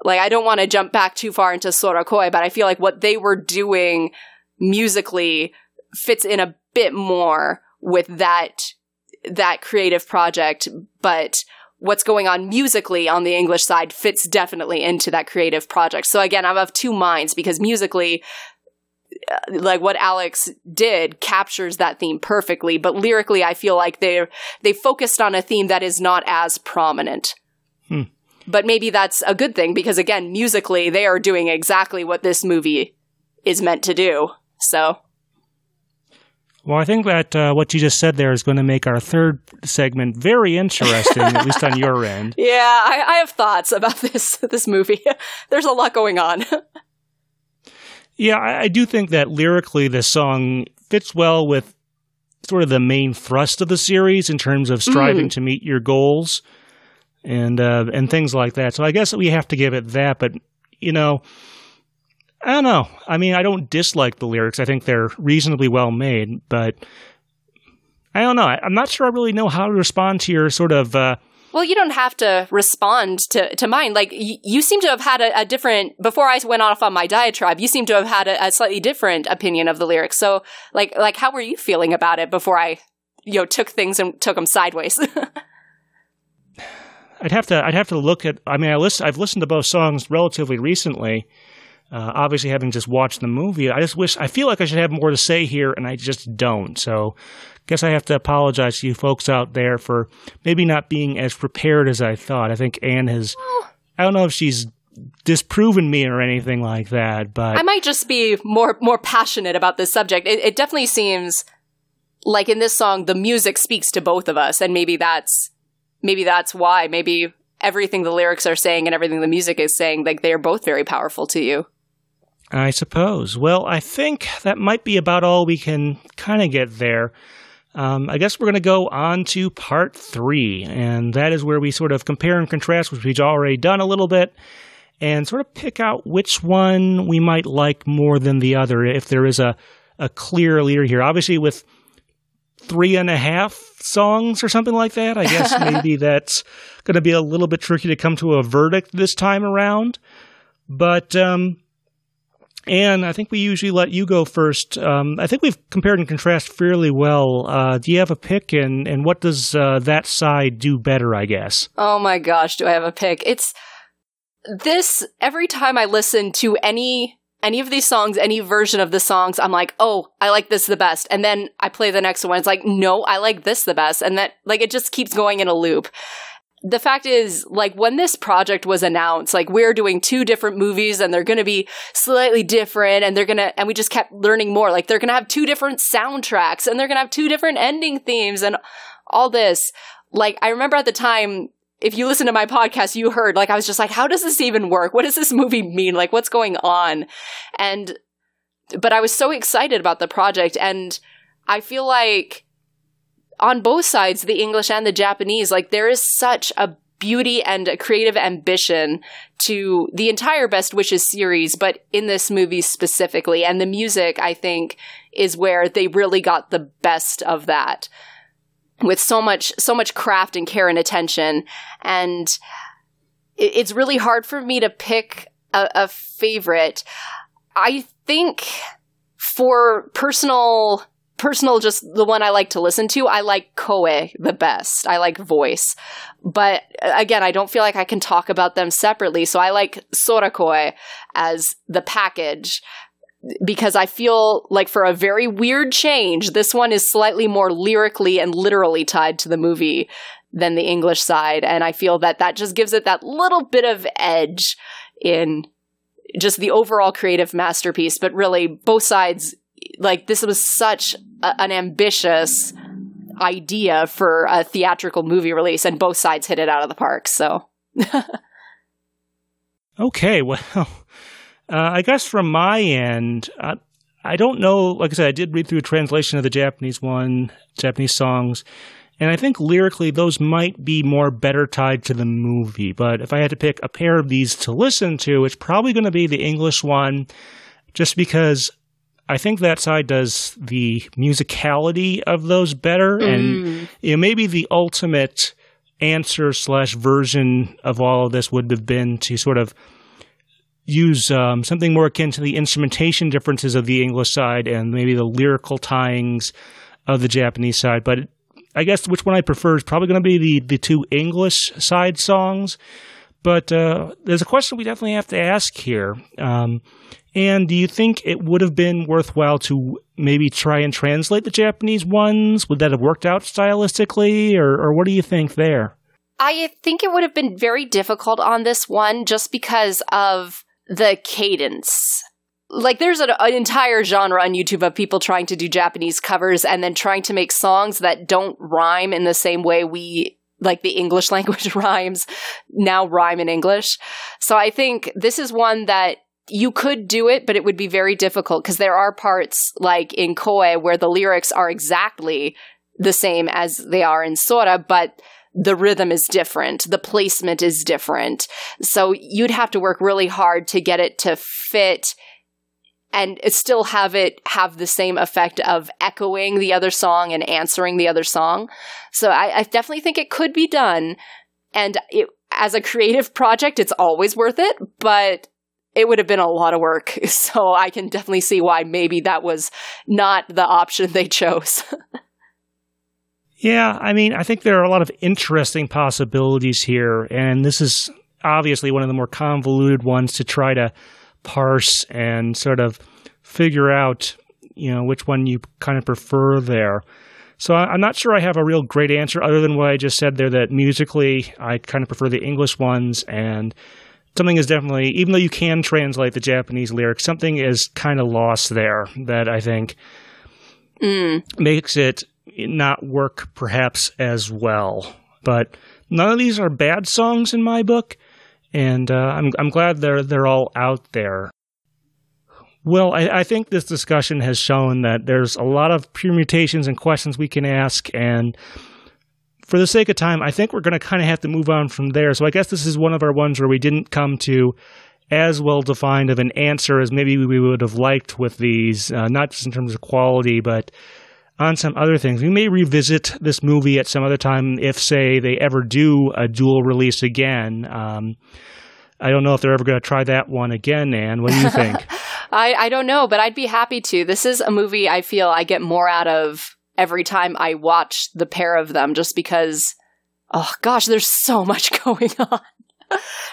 like, I don't want to jump back too far into Sora Koe, but I feel like what they were doing musically fits in a bit more with that, that creative project, but what's going on musically on the English side fits definitely into that creative project. So again, I'm of two minds because musically, uh, like what Alex did captures that theme perfectly, but lyrically, I feel like they they focused on a theme that is not as prominent. Hmm. But maybe that's a good thing because again, musically, they are doing exactly what this movie is meant to do. So well, I think that uh, what you just said there is going to make our third segment very interesting, at least on your end. Yeah, I, I have thoughts about this this movie. There's a lot going on. yeah, I, I do think that lyrically, this song fits well with sort of the main thrust of the series in terms of striving mm. to meet your goals and uh, and things like that. So I guess we have to give it that. But you know, I don't know. I mean, I don't dislike the lyrics. I think they're reasonably well made, but I don't know. I, am not sure I really know how to respond to your sort of. Uh, well, you don't have to respond to, to mine. Like, y- you seem to have had a, a, different, before I went off on my diatribe, you seem to have had a, a, slightly different opinion of the lyrics. So, like, like, how were you feeling about it before I, you know, took things and took them sideways? I'd have to, I'd have to look at, I mean, I listen, I've listened to both songs relatively recently. Uh, obviously, having just watched the movie, I just wish I feel like I should have more to say here, and I just don't. So, guess I have to apologize to you folks out there for maybe not being as prepared as I thought. I think Anne has. I don't know if she's disproven me or anything like that, but I might just be more more passionate about this subject. It, it definitely seems like in this song, the music speaks to both of us, and maybe that's maybe that's why. Maybe everything the lyrics are saying and everything the music is saying, like they are both very powerful to you. I suppose. Well, I think that might be about all we can kind of get there. Um, I guess we're going to go on to part three, and that is where we sort of compare and contrast, which we've already done a little bit, and sort of pick out which one we might like more than the other, if there is a, a clear leader here. Obviously, with three and a half songs or something like that, I guess maybe that's going to be a little bit tricky to come to a verdict this time around. But um, and I think we usually let you go first. Um, I think we've compared and contrasted fairly well. Uh, do you have a pick, and, and what does uh, that side do better, I guess? Oh my gosh, do I have a pick? It's this every time I listen to any any of these songs, any version of the songs, I'm like, oh, I like this the best. And then I play the next one. It's like, no, I like this the best. And that, like, it just keeps going in a loop the fact is, like, when this project was announced, like, we're doing two different movies and they're gonna be slightly different and they're gonna, and we just kept learning more. Like, they're gonna have two different soundtracks and they're gonna have two different ending themes and all this. Like, I remember at the time, if you listen to my podcast, you heard, like, I was just like, how does this even work? What does this movie mean? Like, what's going on? And, but I was so excited about the project and I feel like, on both sides, the English and the Japanese, like there is such a beauty and a creative ambition to the entire Best Wishes series, but in this movie specifically. And the music, I think, is where they really got the best of that with so much, so much craft and care and attention. And it's really hard for me to pick a, a favorite. I think for personal personal just the one I like to listen to, I like Koe the best. I like voice. But uh, again, I don't feel like I can talk about them separately. So I like Sorakoe as the package because I feel like for a very weird change, this one is slightly more lyrically and literally tied to the movie than the English side. And I feel that that just gives it that little bit of edge in just the overall creative masterpiece. But really, both sides, like, this was such a, an ambitious idea for a theatrical movie release, and both sides hit it out of the park. So. okay, well, uh, I guess from my end, uh, I don't know. Like I said, I did read through a translation of the Japanese one, Japanese songs. And I think lyrically, those might be more better tied to the movie. But if I had to pick a pair of these to listen to, it's probably going to be the English one, just because I think that side does the musicality of those better. Mm. And you know, maybe the ultimate answer slash version of all of this would have been to sort of use um, something more akin to the instrumentation differences of the English side and maybe the lyrical tyings of the Japanese side. But I guess which one I prefer is probably going to be the the two English side songs. But uh, there's a question we definitely have to ask here. Um, and do you think it would have been worthwhile to maybe try and translate the Japanese ones? Would that have worked out stylistically, or, or what do you think there? I think it would have been very difficult on this one just because of the cadence like there's an, an, entire genre on YouTube of people trying to do Japanese covers and then trying to make songs that don't rhyme in the same way we like the English language rhymes now rhyme in English. So I think this is one that you could do it, but it would be very difficult because there are parts like in Koe where the lyrics are exactly the same as they are in Sora, but the rhythm is different, the placement is different. So you'd have to work really hard to get it to fit and still have it have the same effect of echoing the other song and answering the other song. So I, I definitely think it could be done. And it, as a creative project, it's always worth it, but it would have been a lot of work. So I can definitely see why maybe that was not the option they chose. yeah, I mean, I think there are a lot of interesting possibilities here, and this is obviously one of the more convoluted ones to try to parse and sort of figure out, you know, which one you kind of prefer there. So I'm not sure I have a real great answer other than what I just said there that musically I kind of prefer the English ones and something is definitely even though you can translate the Japanese lyrics, something is kind of lost there that I think mm. makes it not work perhaps as well. But none of these are bad songs in my book and uh, I'm I'm glad they're they're all out there. Well, I, I, think this discussion has shown that there's a lot of permutations and questions we can ask, and for the sake of time, I think we're going to kind of have to move on from there. So I guess this is one of our ones where we didn't come to as well defined of an answer as maybe we would have liked with these, uh, not just in terms of quality, but on some other things. We may revisit this movie at some other time if, say, they ever do a dual release again. Um, I don't know if they're ever going to try that one again, Anne. What do you think? I, I don't know, but I'd be happy to. This is a movie I feel I get more out of every time I watch the pair of them just because, oh gosh, there's so much going on.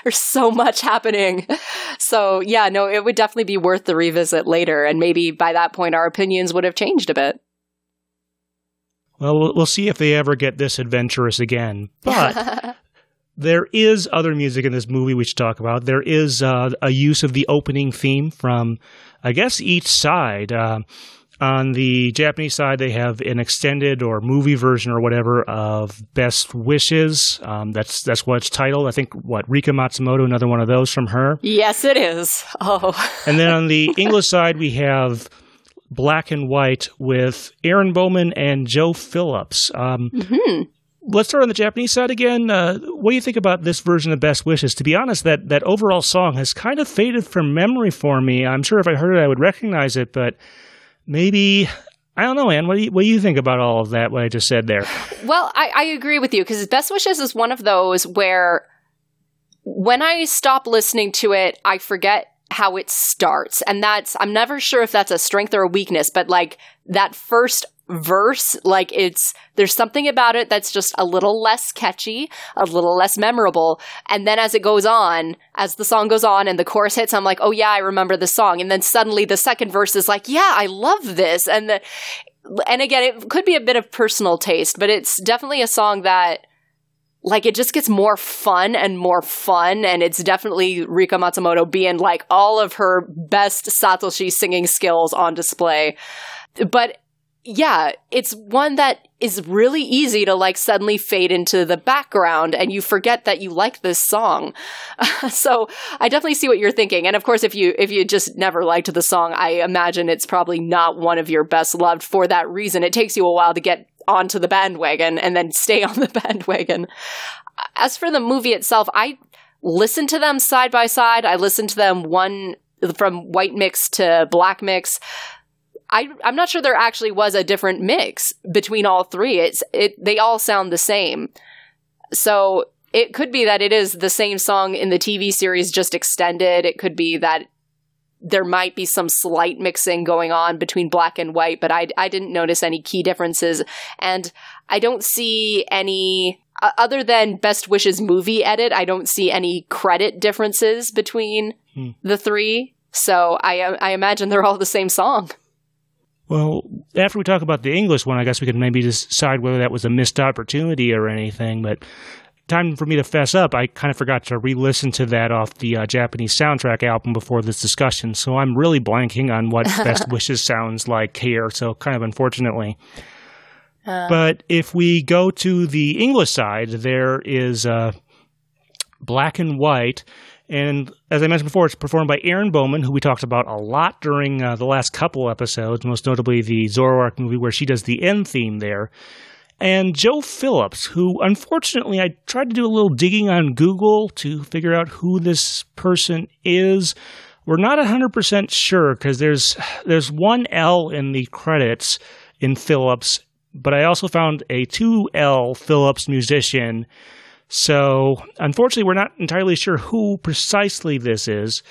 there's so much happening. So, yeah, no, it would definitely be worth the revisit later. And maybe by that point, our opinions would have changed a bit. Well, we'll see if they ever get this adventurous again. But there is other music in this movie we should talk about. There is uh, a use of the opening theme from, I guess, each side. Uh, on the Japanese side, they have an extended or movie version or whatever of Best Wishes. Um, that's that's what it's titled. I think what Rika Matsumoto, another one of those from her. Yes, it is. Oh. and then on the English side, we have black and white with Erin Bowman and Joe Phillips. Um, mm-hmm. let's start on the Japanese side again. Uh, what do you think about this version of Best Wishes? To be honest, that that overall song has kind of faded from memory for me. I'm sure if I heard it, I would recognize it, but maybe I don't know, Anne. What do you, what do you think about all of that? What I just said there? Well, I, I agree with you because Best Wishes is one of those where when I stop listening to it, I forget how it starts. And that's, I'm never sure if that's a strength or a weakness, but like that first verse, like it's, there's something about it that's just a little less catchy, a little less memorable. And then as it goes on, as the song goes on and the chorus hits, I'm like, oh yeah, I remember the song. And then suddenly the second verse is like, yeah, I love this. And the, and again, it could be a bit of personal taste, but it's definitely a song that, like it just gets more fun and more fun and it's definitely Rika Matsumoto being like all of her best Satoshi singing skills on display. But yeah, it's one that is really easy to like suddenly fade into the background and you forget that you like this song. so I definitely see what you're thinking. And of course, if you, if you just never liked the song, I imagine it's probably not one of your best loved for that reason. It takes you a while to get onto the bandwagon and then stay on the bandwagon. As for the movie itself, I listened to them side by side. I listened to them one from white mix to black mix. I, I'm not sure there actually was a different mix between all three. It's it they all sound the same. So it could be that it is the same song in the TV series just extended. It could be that there might be some slight mixing going on between black and white, but I, I didn't notice any key differences. And I don't see any, uh, other than Best Wishes movie edit, I don't see any credit differences between hmm. the three. So I, I imagine they're all the same song. Well, after we talk about the English one, I guess we could maybe decide whether that was a missed opportunity or anything. But time for me to fess up. I kind of forgot to re-listen to that off the uh, Japanese soundtrack album before this discussion, so I'm really blanking on what Best Wishes sounds like here. So kind of unfortunately. Uh. But if we go to the English side, there is uh, Black and White. And as I mentioned before, it's performed by Erin Bowman, who we talked about a lot during uh, the last couple episodes, most notably the Zoroark movie where she does the end theme there and Joe Phillips, who unfortunately I tried to do a little digging on Google to figure out who this person is. We're not 100% sure because there's there's one L in the credits in Phillips, but I also found a 2L Phillips musician. So, unfortunately, we're not entirely sure who precisely this is,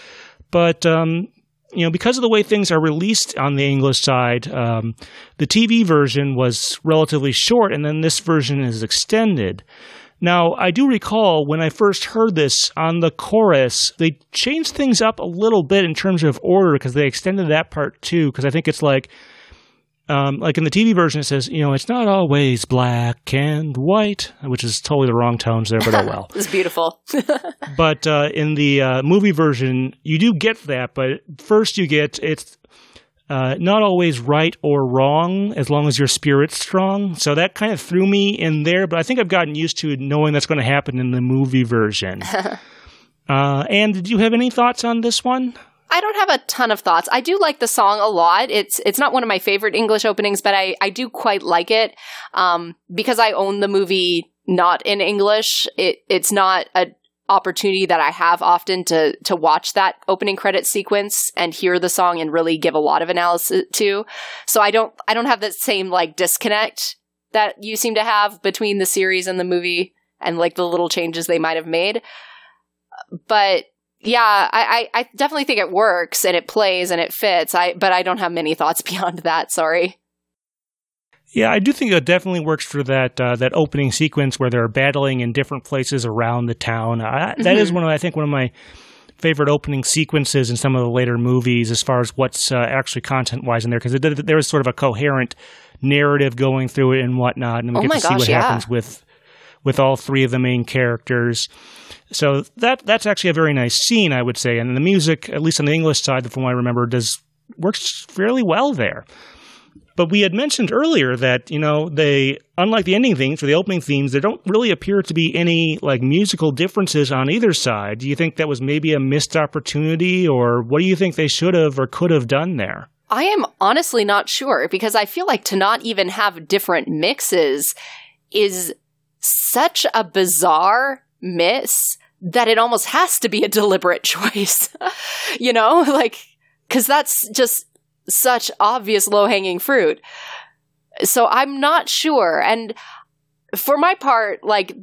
but um, you know, because of the way things are released on the English side, um, the TV version was relatively short, and then this version is extended. Now, I do recall when I first heard this on the chorus, they changed things up a little bit in terms of order because they extended that part too. Because I think it's like um, like in the TV version, it says, you know, it's not always black and white, which is totally the wrong tones there, but oh well. it's beautiful. but uh, in the uh, movie version, you do get that, but first you get it's uh, not always right or wrong as long as your spirit's strong. So that kind of threw me in there, but I think I've gotten used to knowing that's going to happen in the movie version. uh, and did you have any thoughts on this one? I don't have a ton of thoughts. I do like the song a lot. It's it's not one of my favorite English openings, but I I do quite like it. Um, because I own the movie not in English. It it's not a opportunity that I have often to to watch that opening credit sequence and hear the song and really give a lot of analysis to. So I don't I don't have that same like disconnect that you seem to have between the series and the movie and like the little changes they might have made. But yeah, I, I, I definitely think it works and it plays and it fits. I but I don't have many thoughts beyond that. Sorry. Yeah, I do think it definitely works for that uh, that opening sequence where they're battling in different places around the town. I, that mm-hmm. is one of I think one of my favorite opening sequences in some of the later movies as far as what's uh, actually content wise in there because there is sort of a coherent narrative going through it and whatnot, and we oh get to see what yeah. happens with with all three of the main characters. So that that's actually a very nice scene, I would say. And the music, at least on the English side, from what I remember, does works fairly well there. But we had mentioned earlier that you know they, unlike the ending themes or the opening themes, there don't really appear to be any like musical differences on either side. Do you think that was maybe a missed opportunity, or what do you think they should have or could have done there? I am honestly not sure because I feel like to not even have different mixes is such a bizarre miss that it almost has to be a deliberate choice. you know, like, cause that's just such obvious low hanging fruit. So I'm not sure. And for my part, like,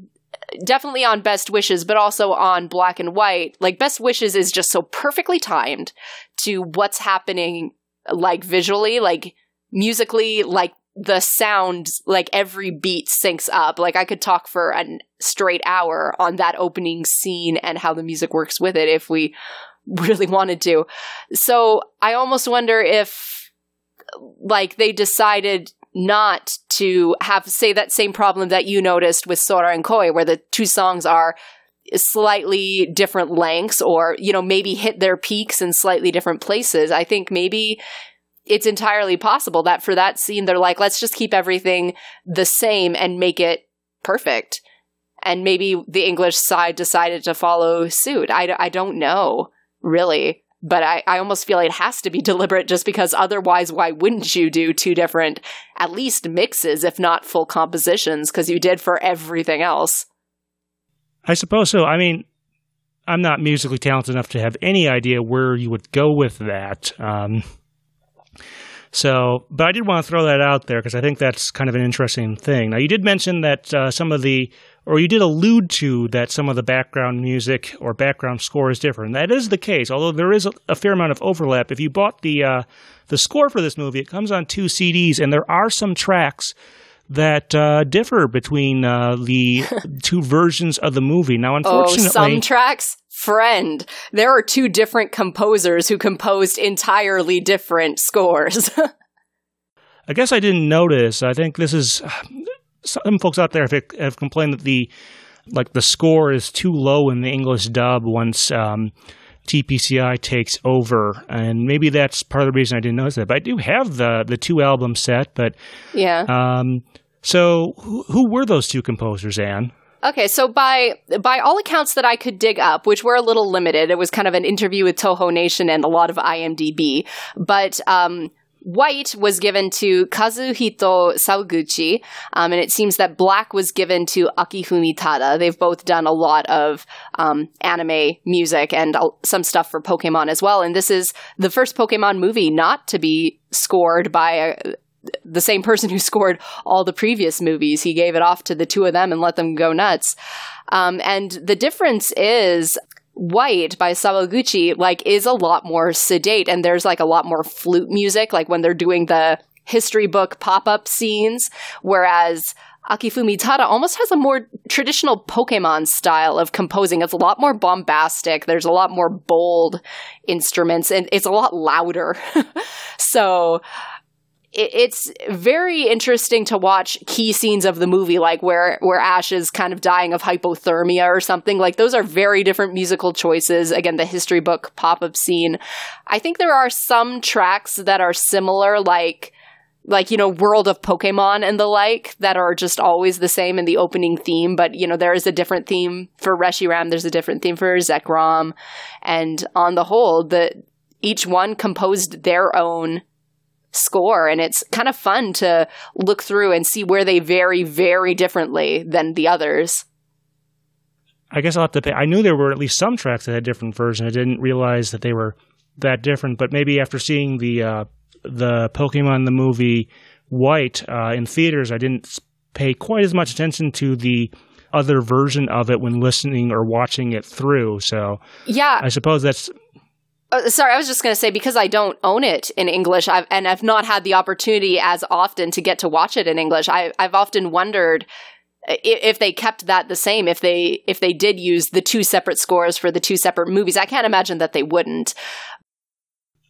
definitely on Best Wishes, but also on Black and White, like, Best Wishes is just so perfectly timed to what's happening, like, visually, like, musically, like, the sound, like every beat syncs up. Like I could talk for a straight hour on that opening scene and how the music works with it if we really wanted to. So I almost wonder if, like, they decided not to have, say, that same problem that you noticed with Sora and Koe, where the two songs are slightly different lengths or, you know, maybe hit their peaks in slightly different places. I think maybe it's entirely possible that for that scene, they're like, let's just keep everything the same and make it perfect. And maybe the English side decided to follow suit. I, I don't know, really. But I, I almost feel it has to be deliberate just because otherwise, why wouldn't you do two different, at least mixes, if not full compositions, because you did for everything else? I suppose so. I mean, I'm not musically talented enough to have any idea where you would go with that. Um, so, but I did want to throw that out there because I think that's kind of an interesting thing. Now, you did mention that uh, some of the, or you did allude to that some of the background music or background score is different. That is the case, although there is a, a fair amount of overlap. If you bought the uh, the score for this movie, it comes on two CDs, and there are some tracks that uh, differ between uh, the two versions of the movie. Now, unfortunately, oh, some tracks friend. There are two different composers who composed entirely different scores. I guess I didn't notice. I think this is some folks out there have, have complained that the like the score is too low in the English dub once um, TPCI takes over, and maybe that's part of the reason I didn't notice that. But I do have the the two album set. But yeah. Um, so who, who were those two composers, Anne? Okay, so by by all accounts that I could dig up, which were a little limited, it was kind of an interview with Toho Nation and a lot of IMDb. But um, White was given to Kazuhiko Sawaguchi, um, and it seems that Black was given to Akifumi Tada. They've both done a lot of um, anime music and uh, some stuff for Pokemon as well. And this is the first Pokemon movie not to be scored by a, the same person who scored all the previous movies. He gave it off to the two of them and let them go nuts. Um, and the difference is White by Sawaguchi like is a lot more sedate and there's like a lot more flute music like when they're doing the history book pop-up scenes whereas Akifumi Tada almost has a more traditional Pokemon style of composing. It's a lot more bombastic. There's a lot more bold instruments and it's a lot louder. so it's very interesting to watch key scenes of the movie, like where where Ash is kind of dying of hypothermia or something. Like those are very different musical choices. Again, the history book pop up scene. I think there are some tracks that are similar, like like you know World of Pokemon and the like, that are just always the same in the opening theme. But you know there is a different theme for Reshiram. There's a different theme for Zekrom, and on the whole, the each one composed their own score and it's kind of fun to look through and see where they vary very differently than the others. I guess I'll have to pay. I knew there were at least some tracks that had different versions. I didn't realize that they were that different, but maybe after seeing the uh, the Pokemon the movie White uh, in theaters, I didn't pay quite as much attention to the other version of it when listening or watching it through. So yeah, I suppose that's uh, sorry, I was just going to say because I don't own it in English, I've, and I've not had the opportunity as often to get to watch it in English. I, I've often wondered if they kept that the same if they if they did use the two separate scores for the two separate movies i can't imagine that they wouldn't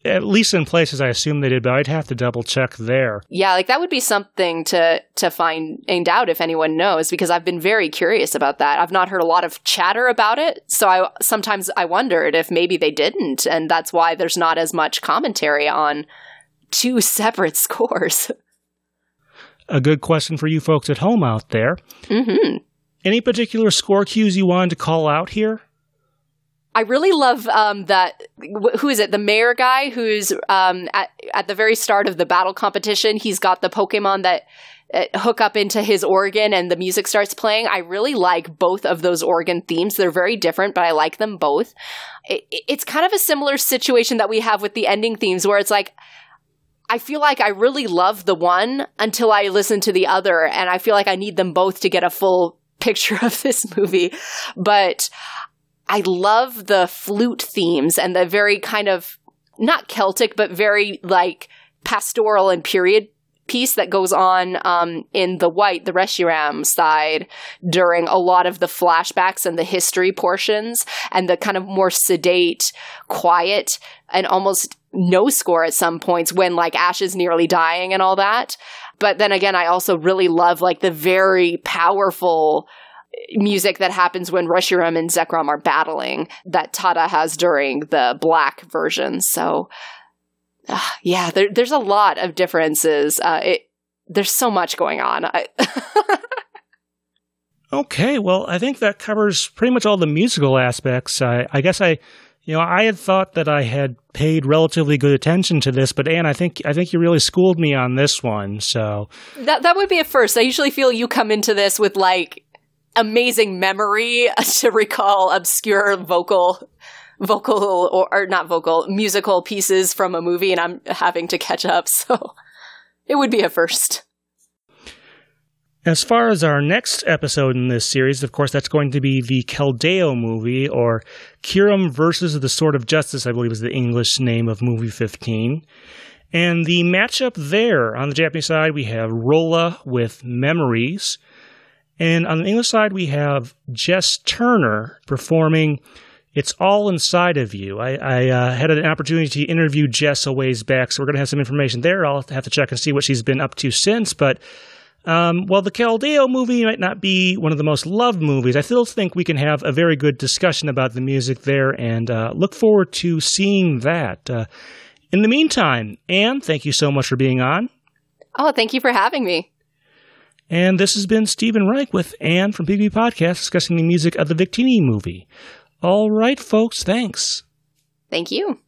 at least in places I assume they did, but I'd have to double check there. Yeah, like that would be something to to find out if anyone knows, because I've been very curious about that. I've not heard a lot of chatter about it, so I sometimes I wondered if maybe they didn't, and that's why there's not as much commentary on two separate scores. A good question for you folks at home out there. Mm-hmm. Any particular score cues you wanted to call out here? I really love um, that. Who is it? The mayor guy who's um, at at the very start of the battle competition. He's got the Pokemon that uh, hook up into his organ and the music starts playing. I really like both of those organ themes. They're very different, but I like them both. It, it's kind of a similar situation that we have with the ending themes where it's like, I feel like I really love the one until I listen to the other, and I feel like I need them both to get a full picture of this movie. But I love the flute themes and the very kind of not Celtic, but very like pastoral and period piece that goes on um, in the white, the Reshiram side during a lot of the flashbacks and the history portions and the kind of more sedate, quiet, and almost no score at some points when like Ash is nearly dying and all that. But then again, I also really love like the very powerful music that happens when Reshiram and Zekrom are battling that Tada has during the black version. So uh, yeah, there, there's a lot of differences. Uh, it, there's so much going on. okay, well, I think that covers pretty much all the musical aspects. I, I guess I, you know, I had thought that I had paid relatively good attention to this, but Anne, I think I think you really schooled me on this one. So that that would be a first. I usually feel you come into this with like amazing memory to recall obscure vocal vocal or, or not vocal musical pieces from a movie and I'm having to catch up. So it would be a first. As far as our next episode in this series, of course, that's going to be the Keldeo movie, or Kyurem versus the Sword of Justice, I believe is the English name of movie 15. And the matchup there on the Japanese side, we have Rolla with Memories. And on the English side, we have Jess Turner performing it's all inside of you. I, I uh, had an opportunity to interview Jess a ways back, so we're going to have some information there. I'll have to check and see what she's been up to since. But um, while the Keldeo movie might not be one of the most loved movies, I still think we can have a very good discussion about the music there and uh, look forward to seeing that. Uh, in the meantime, Anne, thank you so much for being on. Oh, thank you for having me. And this has been Stephen Reich with Anne from PB Podcast discussing the music of the Victini movie. All right, folks, thanks. Thank you.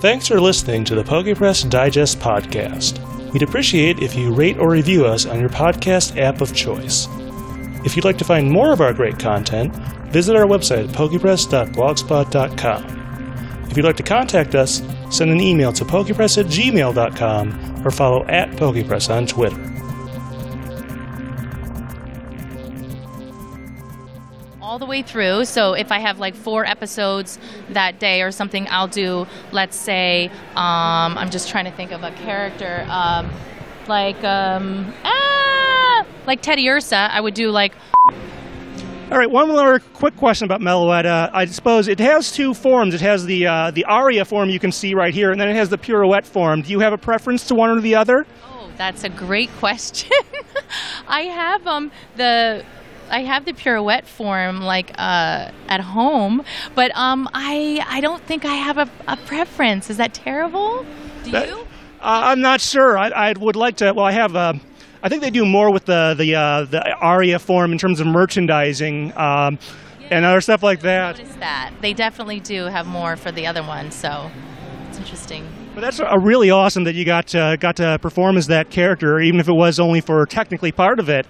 Thanks for listening to the PokePress Digest podcast. We'd appreciate if you rate or review us on your podcast app of choice. If you'd like to find more of our great content, visit our website at pokepress.blogspot.com. If you'd like to contact us, send an email to pokepress at gmail.com or follow at pokepress on Twitter. all the way through. So if I have like four episodes that day or something, I'll do, let's say, um, I'm just trying to think of a character, um, like, um, ah, like Teddiursa. I would do like. All right, one more quick question about Meloetta. I suppose it has two forms. It has the uh, the aria form you can see right here, and then it has the pirouette form. Do you have a preference to one or the other? Oh, that's a great question. I have um the I have the pirouette form like uh, at home, but um, I I don't think I have a, a preference. Is that terrible? Do that, you? Uh, I'm not sure. I, I would like to. Well, I have. Uh, I think they do more with the the uh, the aria form in terms of merchandising. Um, yeah, and other stuff like that. that they definitely do have more for the other one, so it's interesting. But that's a really awesome that you got uh, got to perform as that character, even if it was only for technically part of it.